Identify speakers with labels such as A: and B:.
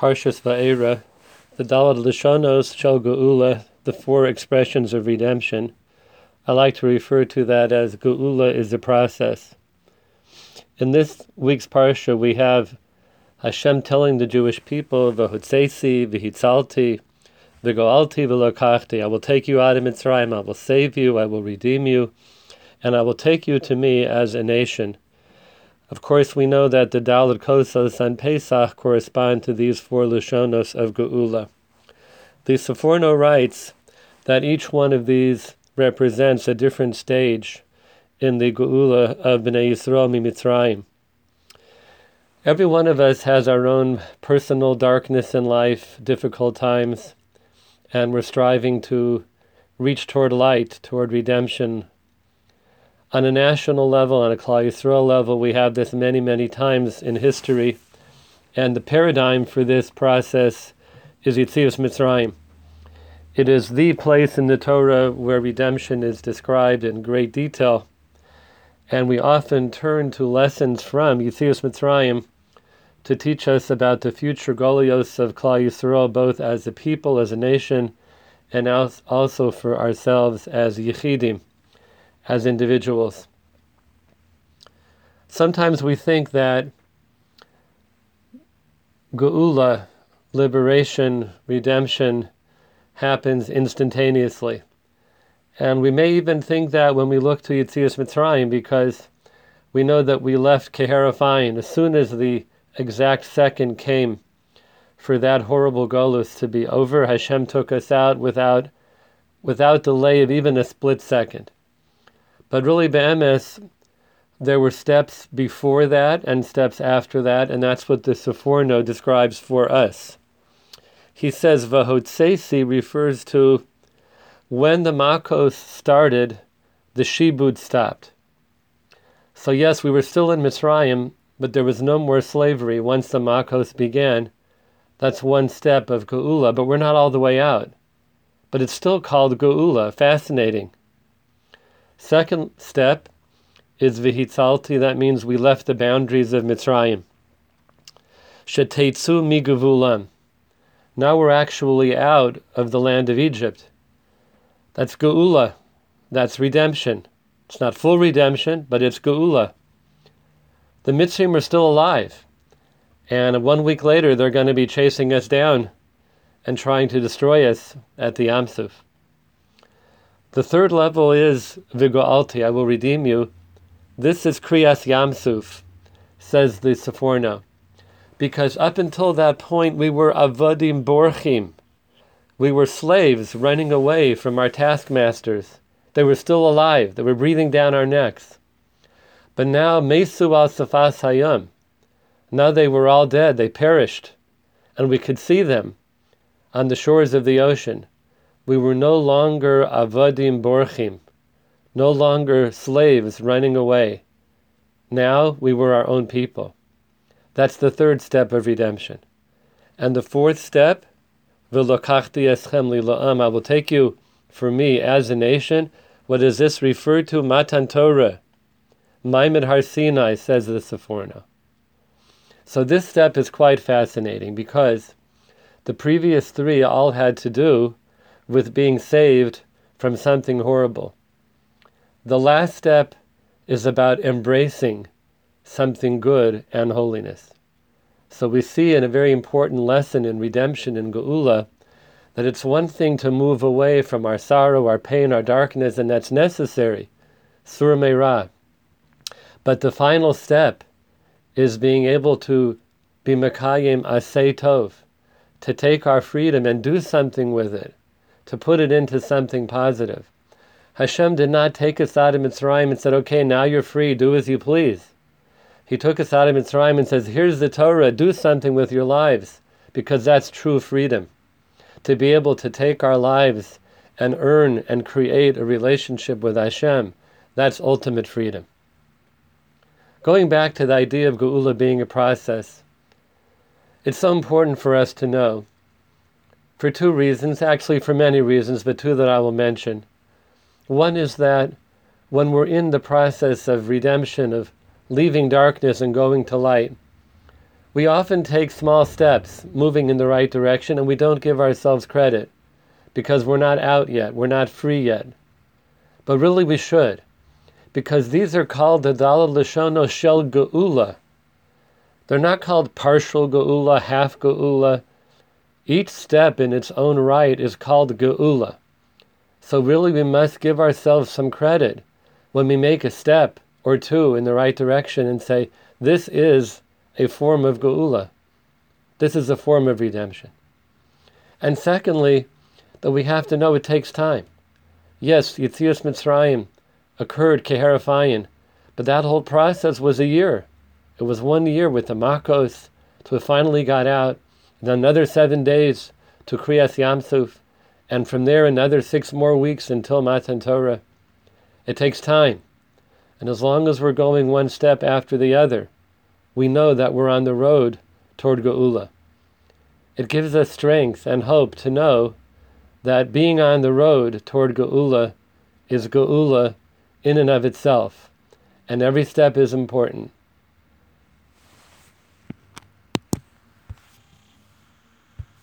A: Parshas Va'era, the Daled Lashonos Shel Geula, the four expressions of redemption. I like to refer to that as Geula is the process. In this week's Parsha, we have Hashem telling the Jewish people, V'hutzesi, v'hitzalti, v'goalti, v'lokachti, I will take you out of Mitzrayim, I will save you, I will redeem you, and I will take you to me as a nation. Of course, we know that the Daled Kosos and Pesach correspond to these four Lashonos of Geula. The Seforno writes that each one of these represents a different stage in the Geula of Bnei Yisrael Mitzrayim. Every one of us has our own personal darkness in life, difficult times, and we're striving to reach toward light, toward redemption, on a national level, on a Klal Yisrael level, we have this many, many times in history, and the paradigm for this process is Yitzias Mitzrayim. It is the place in the Torah where redemption is described in great detail, and we often turn to lessons from Yitzias Mitzrayim to teach us about the future Golios of Klal Yisrael, both as a people, as a nation, and also for ourselves as Yechidim as individuals. Sometimes we think that Geula, liberation, redemption, happens instantaneously. And we may even think that when we look to Yitzias Mitzrayim because we know that we left Keheraphaim as soon as the exact second came for that horrible Golus to be over. Hashem took us out without, without delay of even a split second. But really, Be'emes, there were steps before that and steps after that, and that's what the Seforno describes for us. He says Vahotsesi refers to when the Makos started, the Shibud stopped. So yes, we were still in Mitzrayim, but there was no more slavery once the Makos began. That's one step of Geula, but we're not all the way out. But it's still called Geula. Fascinating. Second step is vihitzalti. That means we left the boundaries of Mitzrayim. Shetetzu migavulam. Now we're actually out of the land of Egypt. That's geula. That's redemption. It's not full redemption, but it's geula. The Mitzrayim are still alive. And one week later, they're going to be chasing us down and trying to destroy us at the Yamsuf. The third level is Vigoalti, I will redeem you. This is Kriyas Yamsuf, says the Seforno. Because up until that point we were Avadim Borchim. We were slaves running away from our taskmasters. They were still alive, they were breathing down our necks. But now Mesu al Safas Hayam. Now they were all dead, they perished, and we could see them on the shores of the ocean we were no longer avadim borchim, no longer slaves running away. Now we were our own people. That's the third step of redemption. And the fourth step, v'lokachti eschem la'am, I will take you for me as a nation. What does this refer to? Matan Torah. Maamad Har Sinai, says the Seforno. So this step is quite fascinating because the previous three all had to do with being saved from something horrible. The last step is about embracing something good and holiness. So we see in a very important lesson in redemption in Geula that it's one thing to move away from our sorrow, our pain, our darkness, and that's necessary. Sur Meirah. But the final step is being able to be Mekayim Asay Tov, to take our freedom and do something with it, to put it into something positive. Hashem did not take us out of Mitzrayim and said, okay, now you're free, do as you please. He took us out of Mitzrayim and says, here's the Torah, do something with your lives, because that's true freedom. To be able to take our lives and earn and create a relationship with Hashem, that's ultimate freedom. Going back to the idea of Geula being a process, it's so important for us to know for two reasons, actually for many reasons, but two that I will mention. One is that when we're in the process of redemption, of leaving darkness and going to light, We often take small steps moving in the right direction and we don't give ourselves credit because we're not out yet, we're not free yet. But really we should, because these are called the Dalal Lashono Shel Geula. They're not called partial Geula, half Geula. Each step in its own right is called Geula. So really we must give ourselves some credit when we make a step or two in the right direction and say, this is a form of Geula. This is a form of redemption. And secondly, that we have to know it takes time. Yes, Yitzias Mitzrayim occurred Keherafayin, but that whole process was a year. It was one year with the Makos till we finally got out, and another seven days to Kriyas Yamsuf, and from there another six more weeks until Matan Torah. It takes time. And as long as we're going one step after the other, we know that we're on the road toward Geula. It gives us strength and hope to know that being on the road toward Geula is Geula in and of itself, and every step is important.